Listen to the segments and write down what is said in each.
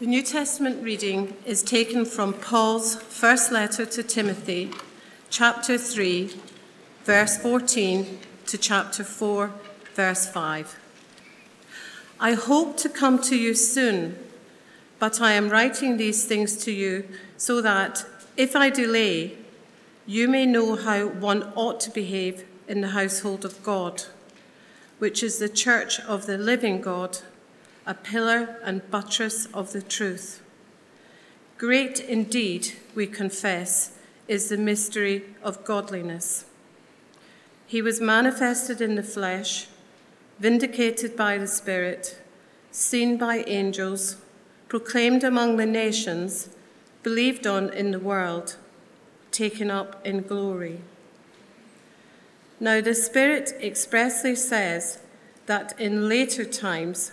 The New Testament reading is taken from Paul's first letter to Timothy, chapter 3, verse 14 to chapter 4, verse 5. I hope to come to you soon, but I am writing these things to you so that, if I delay, you may know how one ought to behave in the household of God, which is the church of the living God a pillar and buttress of the truth. Great indeed, we confess, is the mystery of godliness. He was manifested in the flesh, vindicated by the Spirit, seen by angels, proclaimed among the nations, believed on in the world, taken up in glory. Now, the Spirit expressly says that in later times,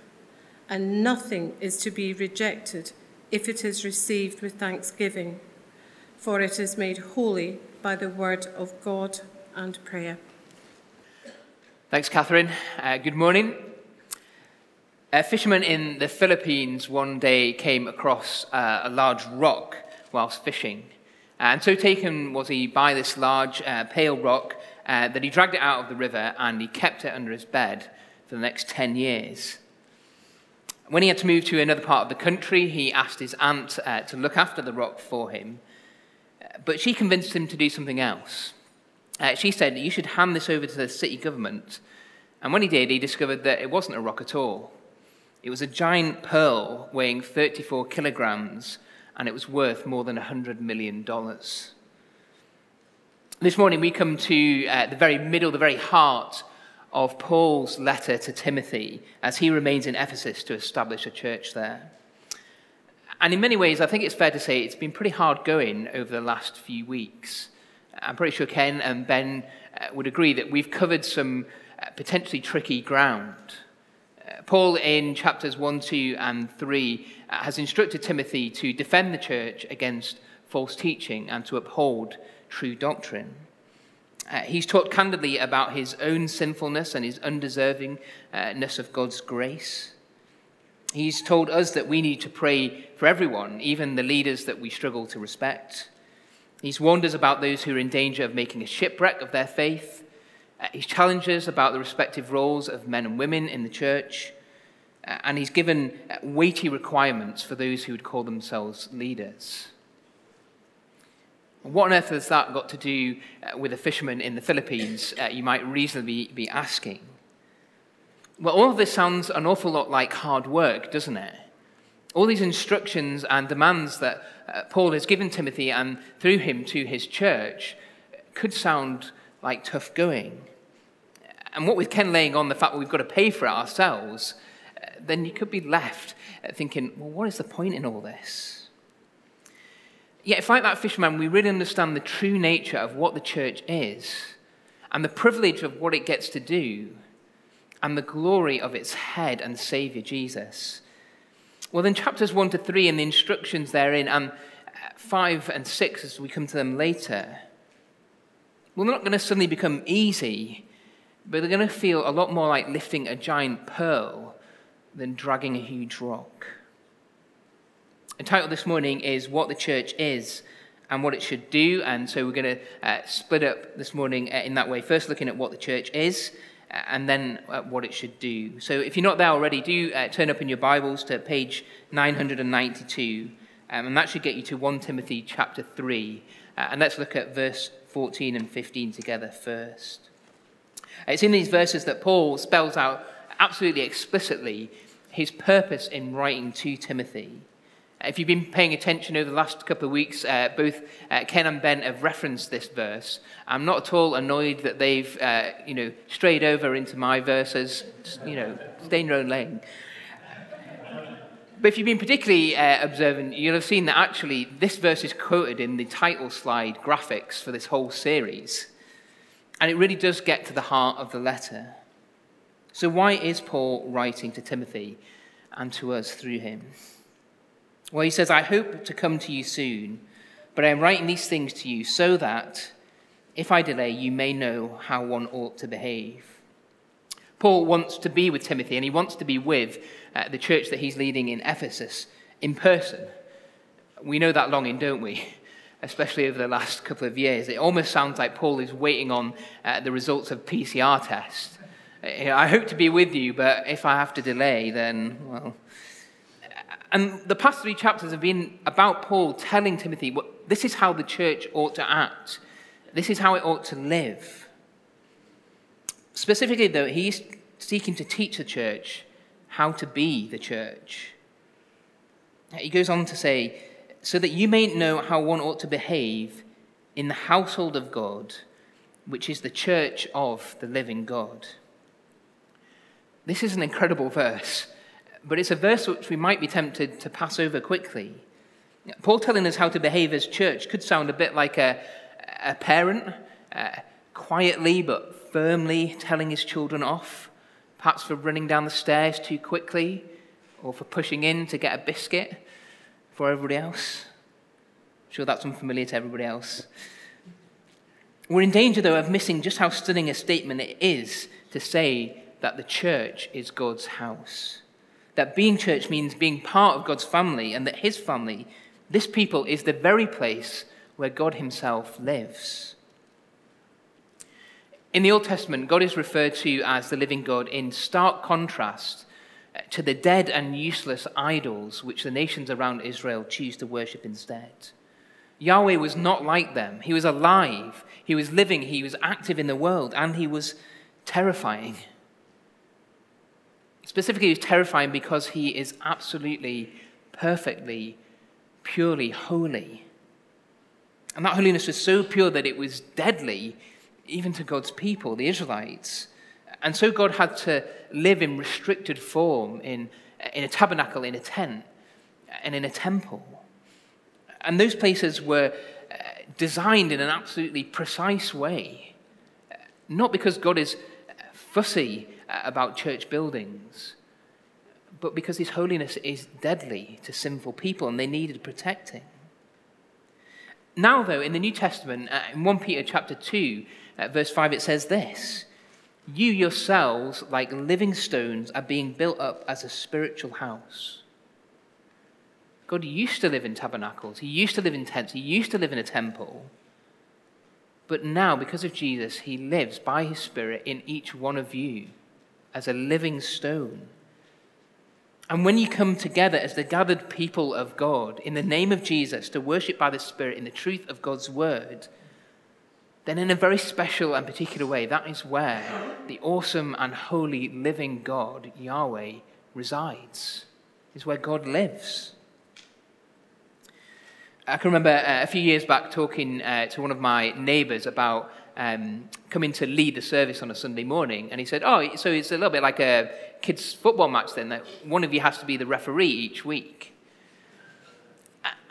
and nothing is to be rejected if it is received with thanksgiving, for it is made holy by the word of God and prayer. Thanks, Catherine. Uh, good morning. A fisherman in the Philippines one day came across uh, a large rock whilst fishing. And so taken was he by this large, uh, pale rock uh, that he dragged it out of the river and he kept it under his bed for the next 10 years. When he had to move to another part of the country, he asked his aunt uh, to look after the rock for him. But she convinced him to do something else. Uh, she said, You should hand this over to the city government. And when he did, he discovered that it wasn't a rock at all. It was a giant pearl weighing 34 kilograms, and it was worth more than $100 million. This morning, we come to uh, the very middle, the very heart of Paul's letter to Timothy as he remains in Ephesus to establish a church there. And in many ways, I think it's fair to say it's been pretty hard going over the last few weeks. I'm pretty sure Ken and Ben uh, would agree that we've covered some uh, potentially tricky ground. Uh, Paul, in chapters 1, 2, and 3, uh, has instructed Timothy to defend the church against false teaching and to uphold true doctrine. Uh, he's talked candidly about his own sinfulness and his undeservingness of God's grace. He's told us that we need to pray for everyone, even the leaders that we struggle to respect. He's warned us about those who are in danger of making a shipwreck of their faith. Uh, he's challenged us about the respective roles of men and women in the church. Uh, and he's given weighty requirements for those who would call themselves leaders. What on earth has that got to do uh, with a fisherman in the Philippines, uh, you might reasonably be asking? Well, all of this sounds an awful lot like hard work, doesn't it? All these instructions and demands that uh, Paul has given Timothy and through him to his church could sound like tough going. And what with Ken laying on the fact that we've got to pay for it ourselves, uh, then you could be left uh, thinking, well, what is the point in all this? Yet, if like that fisherman, we really understand the true nature of what the church is and the privilege of what it gets to do and the glory of its head and Savior, Jesus. Well, then, chapters 1 to 3 and the instructions therein, and uh, 5 and 6 as we come to them later, well, they're not going to suddenly become easy, but they're going to feel a lot more like lifting a giant pearl than dragging a huge rock. Title this morning is What the Church Is and What It Should Do. And so we're going to uh, split up this morning uh, in that way. First, looking at what the church is uh, and then uh, what it should do. So if you're not there already, do uh, turn up in your Bibles to page 992. Um, and that should get you to 1 Timothy chapter 3. Uh, and let's look at verse 14 and 15 together first. It's in these verses that Paul spells out absolutely explicitly his purpose in writing to Timothy. If you've been paying attention over the last couple of weeks, uh, both uh, Ken and Ben have referenced this verse. I'm not at all annoyed that they've, uh, you know, strayed over into my verses. You know, stay in your own lane. But if you've been particularly uh, observant, you'll have seen that actually this verse is quoted in the title slide graphics for this whole series. And it really does get to the heart of the letter. So, why is Paul writing to Timothy and to us through him? Well, he says, I hope to come to you soon, but I am writing these things to you so that, if I delay, you may know how one ought to behave. Paul wants to be with Timothy, and he wants to be with uh, the church that he's leading in Ephesus in person. We know that longing, don't we? Especially over the last couple of years. It almost sounds like Paul is waiting on uh, the results of PCR tests. I hope to be with you, but if I have to delay, then, well. And the past three chapters have been about Paul telling Timothy, well, this is how the church ought to act, this is how it ought to live. Specifically, though, he's seeking to teach the church how to be the church. He goes on to say, so that you may know how one ought to behave in the household of God, which is the church of the living God. This is an incredible verse, but it's a verse which we might be tempted to pass over quickly. Paul telling us how to behave as church could sound a bit like a, a parent, uh, quietly but firmly telling his children off, perhaps for running down the stairs too quickly or for pushing in to get a biscuit for everybody else. I'm sure that's unfamiliar to everybody else. We're in danger, though, of missing just how stunning a statement it is to say that the church is God's house. That being church means being part of God's family, and that his family, this people, is the very place where God himself lives. In the Old Testament, God is referred to as the living God in stark contrast to the dead and useless idols which the nations around Israel choose to worship instead. Yahweh was not like them. He was alive, he was living, he was active in the world, and he was terrifying. Specifically, he's terrifying because he is absolutely, perfectly, purely holy. And that holiness was so pure that it was deadly even to God's people, the Israelites. And so God had to live in restricted form in, in a tabernacle, in a tent, and in a temple. And those places were uh, designed in an absolutely precise way. Not because God is fussy about church buildings, but because His holiness is deadly to sinful people and they needed protecting. Now, though, in the New Testament, uh, in 1 Peter chapter 2, uh, verse 5, it says this You yourselves, like living stones, are being built up as a spiritual house. God used to live in tabernacles, He used to live in tents, He used to live in a temple. But now, because of Jesus, He lives by His Spirit in each one of you as a living stone. And when you come together as the gathered people of God in the name of Jesus to worship by the Spirit in the truth of God's word, then in a very special and particular way, that is where the awesome and holy living God, Yahweh, resides, is where God lives. I can remember uh, a few years back talking uh, to one of my neighbors about um, coming to lead the service on a Sunday morning, and he said, "Oh, so it's a little bit like a kids' football match then. That one of you has to be the referee each week."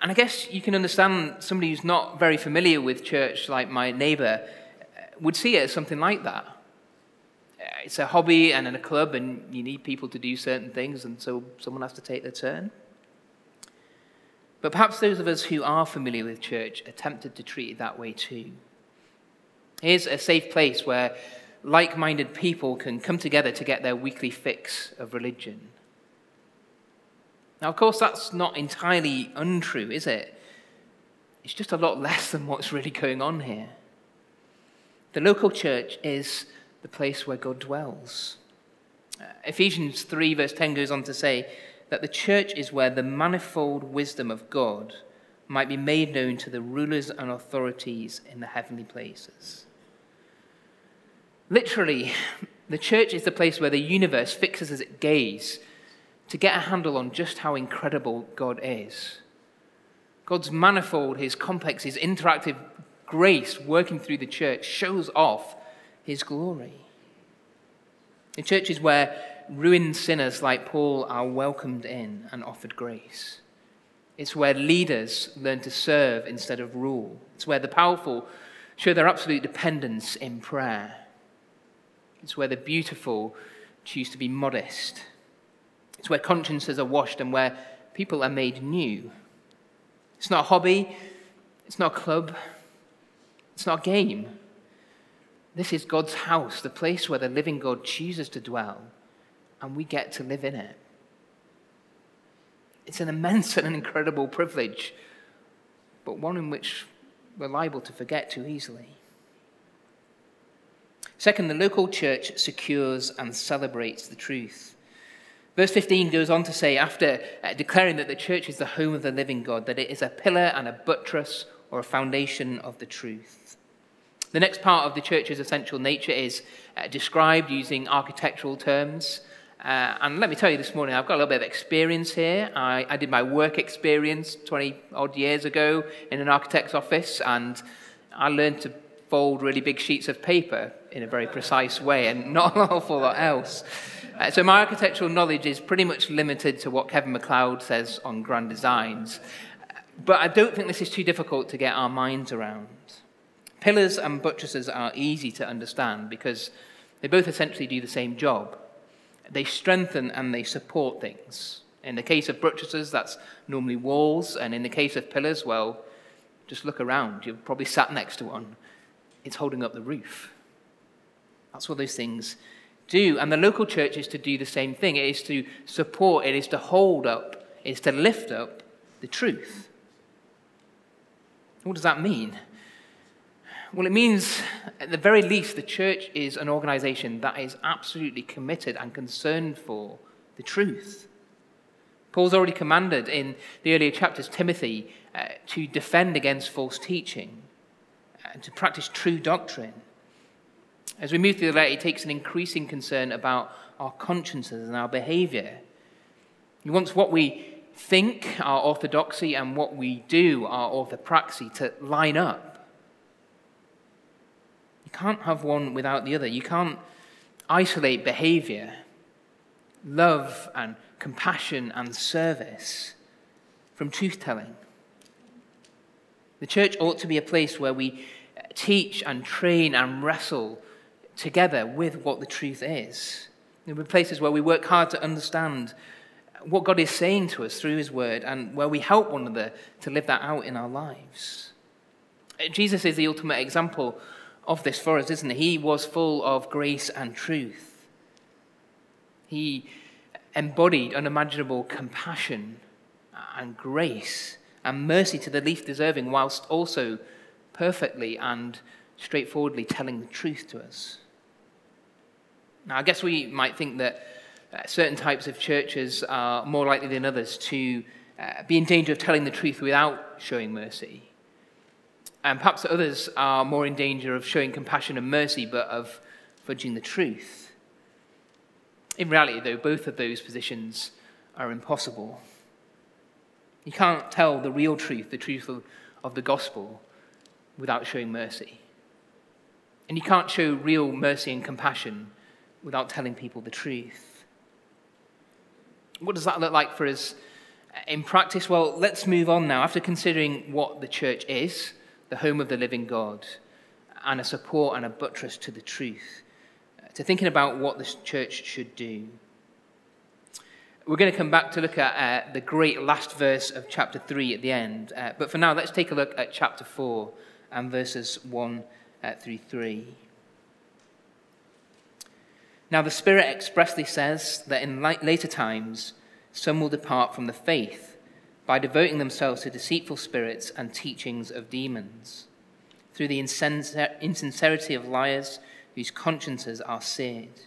And I guess you can understand somebody who's not very familiar with church, like my neighbour, uh, would see it as something like that. Uh, it's a hobby and in a club, and you need people to do certain things, and so someone has to take their turn. But perhaps those of us who are familiar with church are tempted to treat it that way too. Here's a safe place where like minded people can come together to get their weekly fix of religion. Now, of course, that's not entirely untrue, is it? It's just a lot less than what's really going on here. The local church is the place where God dwells. Uh, Ephesians 3, verse 10 goes on to say that the church is where the manifold wisdom of God might be made known to the rulers and authorities in the heavenly places. Literally, the church is the place where the universe fixes its gaze to get a handle on just how incredible God is. God's manifold, his complex, his interactive grace working through the church shows off his glory. The church is where ruined sinners like Paul are welcomed in and offered grace. It's where leaders learn to serve instead of rule. It's where the powerful show their absolute dependence in prayer. It's where the beautiful choose to be modest. It's where consciences are washed and where people are made new. It's not a hobby, it's not a club, it's not a game. This is God's house, the place where the living God chooses to dwell, and we get to live in it. It's an immense and an incredible privilege, but one in which we're liable to forget too easily. Second, the local church secures and celebrates the truth. Verse 15 goes on to say, after uh, declaring that the church is the home of the living God, that it is a pillar and a buttress or a foundation of the truth. The next part of the church's essential nature is uh, described using architectural terms. Uh, and let me tell you this morning, I've got a little bit of experience here. I, I did my work experience 20 odd years ago in an architect's office, and I learned to fold really big sheets of paper in a very precise way and not an awful lot else. Uh, so my architectural knowledge is pretty much limited to what Kevin McCloud says on grand designs. But I don't think this is too difficult to get our minds around. Pillars and buttresses are easy to understand because they both essentially do the same job. They strengthen and they support things. In the case of buttresses, that's normally walls, and in the case of pillars, well, just look around. You've probably sat next to one. It's holding up the roof. That's what those things do. And the local church is to do the same thing. It is to support, it is to hold up, it is to lift up the truth. What does that mean? Well, it means, at the very least, the church is an organization that is absolutely committed and concerned for the truth. Paul's already commanded in the earlier chapters Timothy uh, to defend against false teaching and to practice true doctrine. As we move through the letter, he takes an increasing concern about our consciences and our behavior. He wants what we think, our orthodoxy, and what we do, our orthopraxy, to line up. You can't have one without the other. You can't isolate behavior, love, and compassion and service from truth telling. The church ought to be a place where we teach and train and wrestle together with what the truth is. There are places where we work hard to understand what God is saying to us through His Word and where we help one another to live that out in our lives. Jesus is the ultimate example of this for us, isn't he? He was full of grace and truth. He embodied unimaginable compassion and grace and mercy to the least deserving, whilst also perfectly and straightforwardly telling the truth to us. Now, I guess we might think that uh, certain types of churches are more likely than others to uh, be in danger of telling the truth without showing mercy. And perhaps others are more in danger of showing compassion and mercy, but of fudging the truth. In reality, though, both of those positions are impossible. You can't tell the real truth, the truth of, of the gospel, without showing mercy. And you can't show real mercy and compassion without telling people the truth. What does that look like for us in practice? Well, let's move on now. After considering what the church is, the home of the living God, and a support and a buttress to the truth, to thinking about what the church should do. We're going to come back to look at uh, the great last verse of chapter 3 at the end. Uh, but for now, let's take a look at chapter 4 and verses 1 uh, through 3. Now, the Spirit expressly says that in later times, some will depart from the faith by devoting themselves to deceitful spirits and teachings of demons, through the insincerity of liars whose consciences are seared,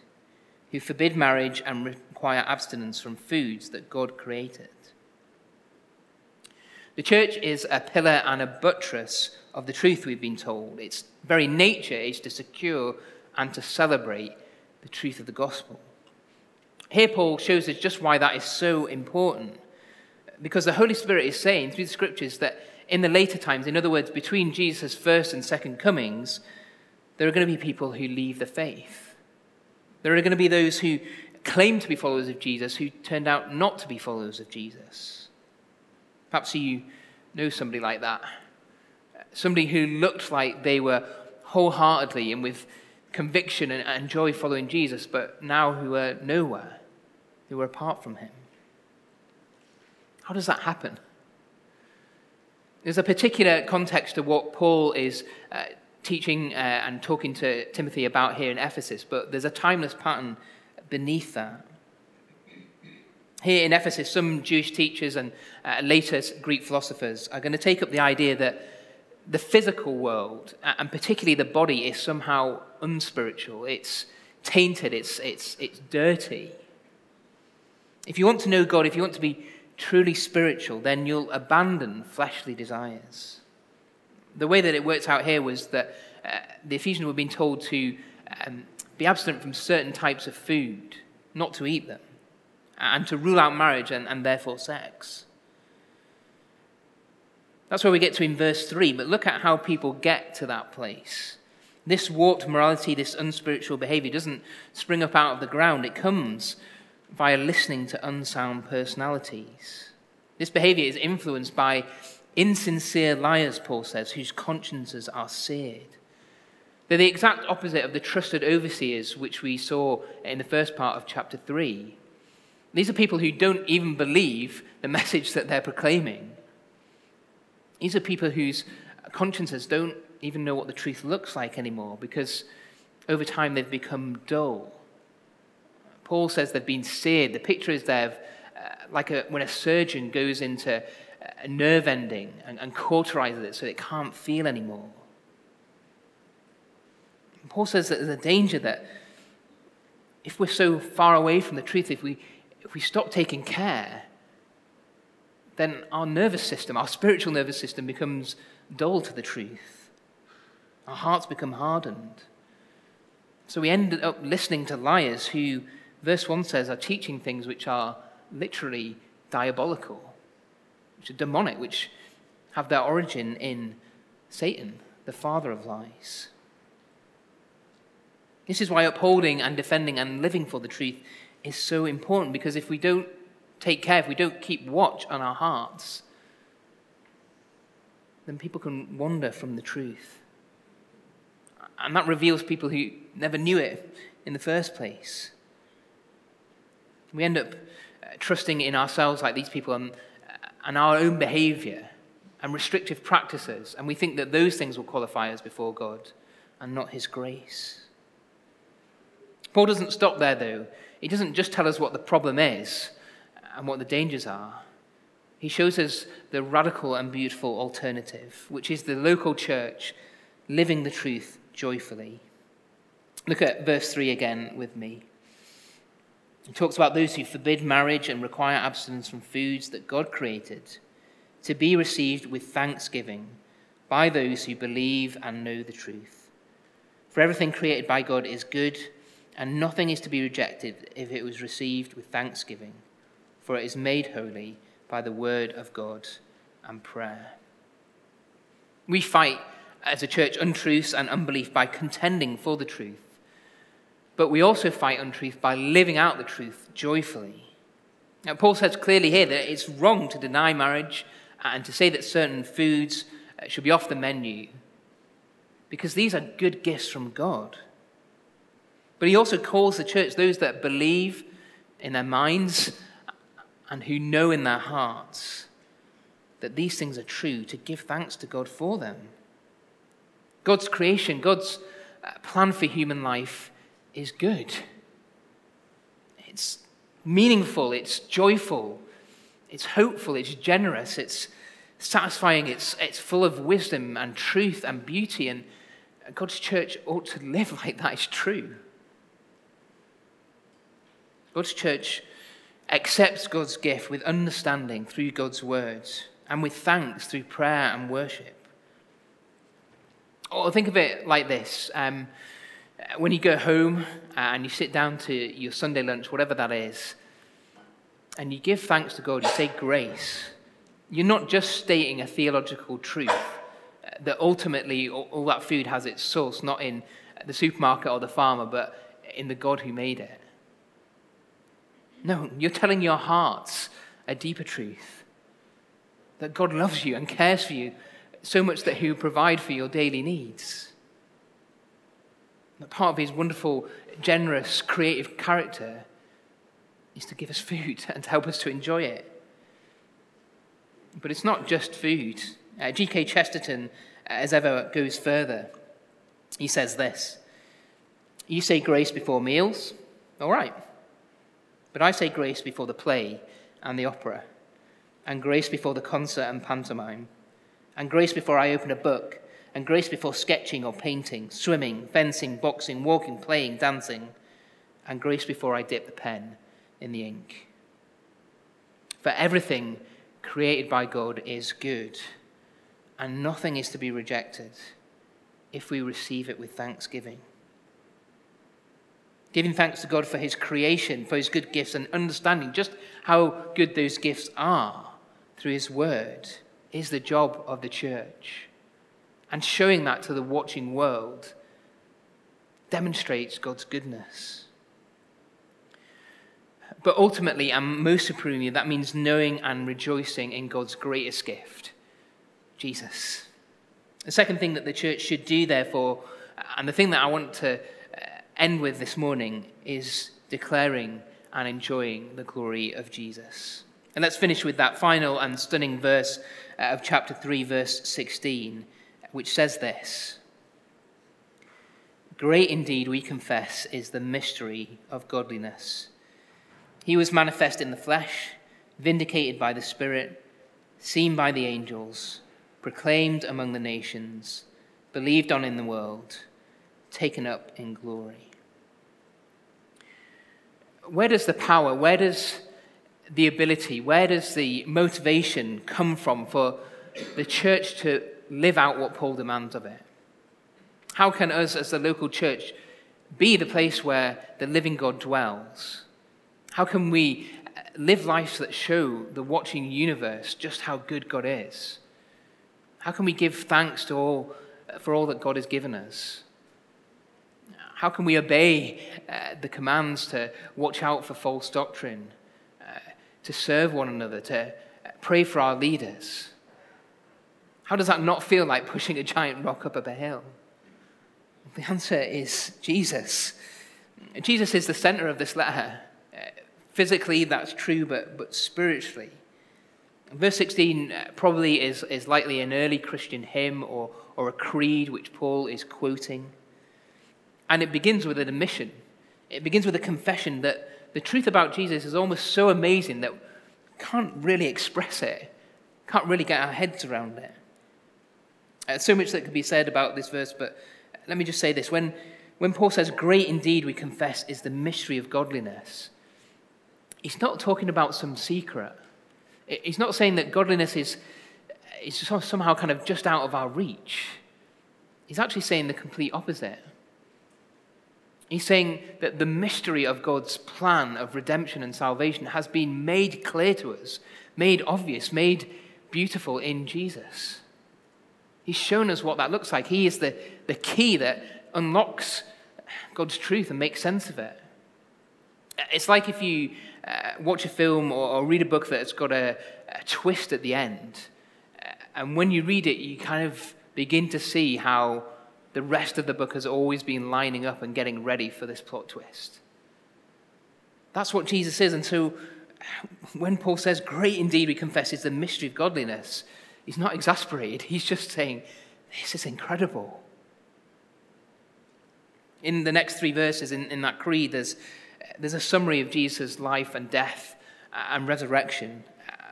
who forbid marriage and require abstinence from foods that God created. The church is a pillar and a buttress of the truth we've been told. Its very nature is to secure and to celebrate the truth of the gospel. Here, Paul shows us just why that is so important. Because the Holy Spirit is saying through the scriptures that in the later times, in other words, between Jesus' first and second comings, there are going to be people who leave the faith. There are going to be those who claim to be followers of Jesus who turned out not to be followers of Jesus. Perhaps you know somebody like that. Somebody who looked like they were wholeheartedly and with conviction and, and joy following Jesus, but now who are nowhere, who are apart from him. How does that happen? There's a particular context to what Paul is uh, teaching uh, and talking to Timothy about here in Ephesus, but there's a timeless pattern beneath that. Here in Ephesus, some Jewish teachers and uh, later Greek philosophers are going to take up the idea that the physical world, and particularly the body, is somehow unspiritual. It's tainted, it's, it's, it's dirty. If you want to know God, if you want to be truly spiritual, then you'll abandon fleshly desires. The way that it worked out here was that uh, the Ephesians were being told to um, be abstinent from certain types of food, not to eat them, and to rule out marriage and, and therefore sex. That's where we get to in verse 3, but look at how people get to that place. This warped morality, this unspiritual behavior doesn't spring up out of the ground, it comes via listening to unsound personalities. This behavior is influenced by insincere liars, Paul says, whose consciences are seared. They're the exact opposite of the trusted overseers, which we saw in the first part of chapter 3. These are people who don't even believe the message that they're proclaiming. These are people whose consciences don't even know what the truth looks like anymore because over time they've become dull. Paul says they've been seared. The picture is there uh, like a, when a surgeon goes into a nerve ending and, and cauterizes it so it can't feel anymore. Paul says that there's a danger that if we're so far away from the truth, if we, if we stop taking care, then our nervous system, our spiritual nervous system, becomes dull to the truth. Our hearts become hardened. So we end up listening to liars who, verse 1 says, are teaching things which are literally diabolical, which are demonic, which have their origin in Satan, the father of lies. This is why upholding and defending and living for the truth is so important because if we don't take care, if we don't keep watch on our hearts, then people can wander from the truth. And that reveals people who never knew it in the first place. We end up uh, trusting in ourselves like these people and, and our own behavior and restrictive practices, and we think that those things will qualify us before God and not His grace. Paul doesn't stop there, though. He doesn't just tell us what the problem is and what the dangers are. He shows us the radical and beautiful alternative, which is the local church living the truth joyfully. Look at verse 3 again with me. He talks about those who forbid marriage and require abstinence from foods that God created to be received with thanksgiving by those who believe and know the truth. For everything created by God is good and nothing is to be rejected if it was received with thanksgiving, for it is made holy by the word of God and prayer. We fight as a church untruths and unbelief by contending for the truth, but we also fight untruth by living out the truth joyfully. Now, Paul says clearly here that it's wrong to deny marriage and to say that certain foods should be off the menu because these are good gifts from God. But he also calls the church those that believe in their minds and who know in their hearts that these things are true to give thanks to God for them. God's creation, God's uh, plan for human life is good. It's meaningful, it's joyful, it's hopeful, it's generous, it's satisfying, it's, it's full of wisdom and truth and beauty. And God's church ought to live like that is true. God's church accepts God's gift with understanding through God's words and with thanks through prayer and worship. Or think of it like this um, when you go home and you sit down to your Sunday lunch, whatever that is, and you give thanks to God, you say grace, you're not just stating a theological truth that ultimately all that food has its source not in the supermarket or the farmer, but in the God who made it. No, you're telling your hearts a deeper truth that God loves you and cares for you so much that He will provide for your daily needs. That part of His wonderful, generous, creative character is to give us food and to help us to enjoy it. But it's not just food. Uh, G.K. Chesterton, as ever, goes further. He says this You say grace before meals? All right. But I say grace before the play and the opera, and grace before the concert and pantomime, and grace before I open a book, and grace before sketching or painting, swimming, fencing, boxing, walking, playing, dancing, and grace before I dip the pen in the ink. For everything created by God is good, and nothing is to be rejected if we receive it with thanksgiving. Giving thanks to God for his creation, for his good gifts, and understanding just how good those gifts are through his word is the job of the church. And showing that to the watching world demonstrates God's goodness. But ultimately, and most supremely, that means knowing and rejoicing in God's greatest gift, Jesus. The second thing that the church should do, therefore, and the thing that I want to end with this morning, is declaring and enjoying the glory of Jesus. And let's finish with that final and stunning verse uh, of chapter 3, verse 16, which says this Great indeed, we confess, is the mystery of godliness. He was manifest in the flesh, vindicated by the Spirit, seen by the angels, proclaimed among the nations, believed on in the world, taken up in glory. Where does the power, where does the ability, where does the motivation come from for the church to live out what Paul demands of it? How can us, as the local church, be the place where the living God dwells? How can we live lives that show the watching universe just how good God is? How can we give thanks to all, for all that God has given us? How can we obey uh, the commands to watch out for false doctrine, uh, to serve one another, to pray for our leaders? How does that not feel like pushing a giant rock up a hill? The answer is Jesus. Jesus is the center of this letter. Physically, that's true, but, but spiritually. Verse 16 uh, probably is, is likely an early Christian hymn or, or a creed which Paul is quoting. And it begins with an admission. It begins with a confession that the truth about Jesus is almost so amazing that we can't really express it, can't really get our heads around it. Uh, so much that could be said about this verse, but let me just say this. When, when Paul says, Great indeed, we confess, is the mystery of godliness, he's not talking about some secret. He's not saying that godliness is, is somehow kind of just out of our reach. He's actually saying the complete opposite. He's saying that the mystery of God's plan of redemption and salvation has been made clear to us, made obvious, made beautiful in Jesus. He's shown us what that looks like. He is the, the key that unlocks God's truth and makes sense of it. It's like if you uh, watch a film or, or, read a book that's got a, a twist at the end. Uh, and when you read it, you kind of begin to see how the rest of the book has always been lining up and getting ready for this plot twist. That's what Jesus is. And so uh, when Paul says, Great indeed, we confess, is the mystery of godliness, he's not exasperated. He's just saying, This is incredible. In the next three verses in, in that creed, there's uh, there's a summary of Jesus' life and death uh, and resurrection.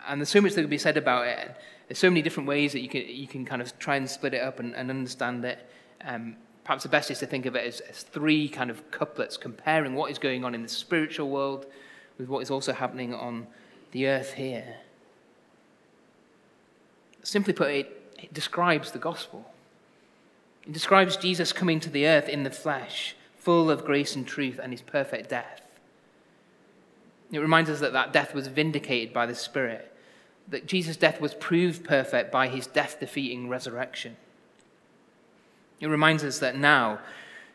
And there's so much that can be said about it. There's so many different ways that you can, you can kind of try and split it up and, and understand it. Um, perhaps the best is to think of it as, as three kind of couplets comparing what is going on in the spiritual world with what is also happening on the earth here. Simply put, it, it describes the gospel. It describes Jesus coming to the earth in the flesh, full of grace and truth, and his perfect death. It reminds us that that death was vindicated by the Spirit, that Jesus' death was proved perfect by his death defeating resurrection. It reminds us that now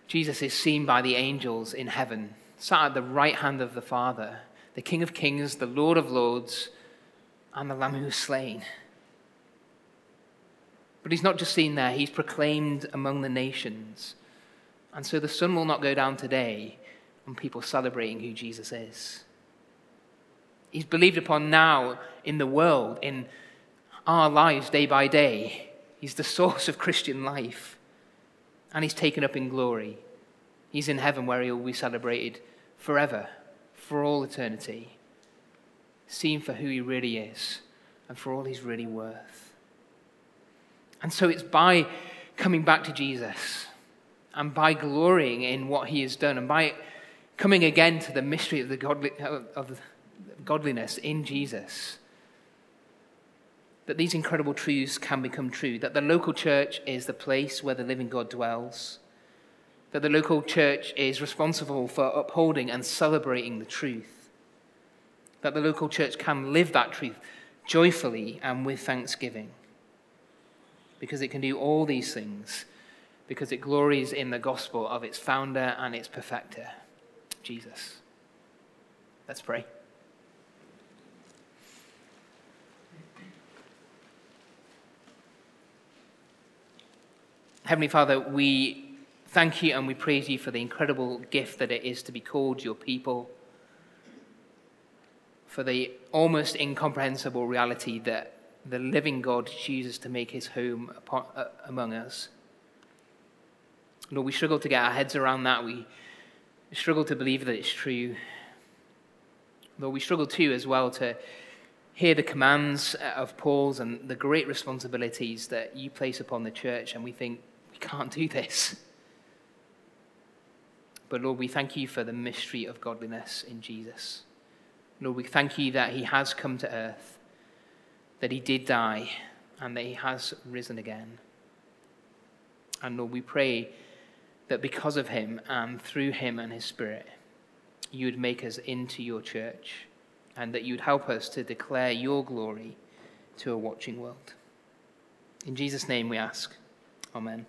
Jesus is seen by the angels in heaven, sat at the right hand of the Father, the King of Kings, the Lord of Lords, and the Lamb who was slain. But he's not just seen there, he's proclaimed among the nations. And so the sun will not go down today on people celebrating who Jesus is. He's believed upon now in the world, in our lives day by day. He's the source of Christian life. And he's taken up in glory. He's in heaven where he will be celebrated forever, for all eternity, seen for who he really is and for all he's really worth. And so it's by coming back to Jesus and by glorying in what he has done and by coming again to the mystery of the of godliness in Jesus that these incredible truths can become true that the local church is the place where the living God dwells, that the local church is responsible for upholding and celebrating the truth, that the local church can live that truth joyfully and with thanksgiving, because it can do all these things, because it glories in the gospel of its founder and its perfecter, Jesus. Let's pray. Heavenly Father, we thank you and we praise you for the incredible gift that it is to be called your people, for the almost incomprehensible reality that the living God chooses to make his home upon, uh, among us. Lord, we struggle to get our heads around that. We struggle to believe that it's true. Lord, we struggle too as well to hear the commands of Paul's and the great responsibilities that you place upon the church, and we think, we can't do this. But Lord, we thank you for the mystery of godliness in Jesus. Lord, we thank you that he has come to earth, that he did die, and that he has risen again. And Lord, we pray that because of him and through him and his spirit, you would make us into your church and that you would help us to declare your glory to a watching world. In Jesus' name we ask. Amen.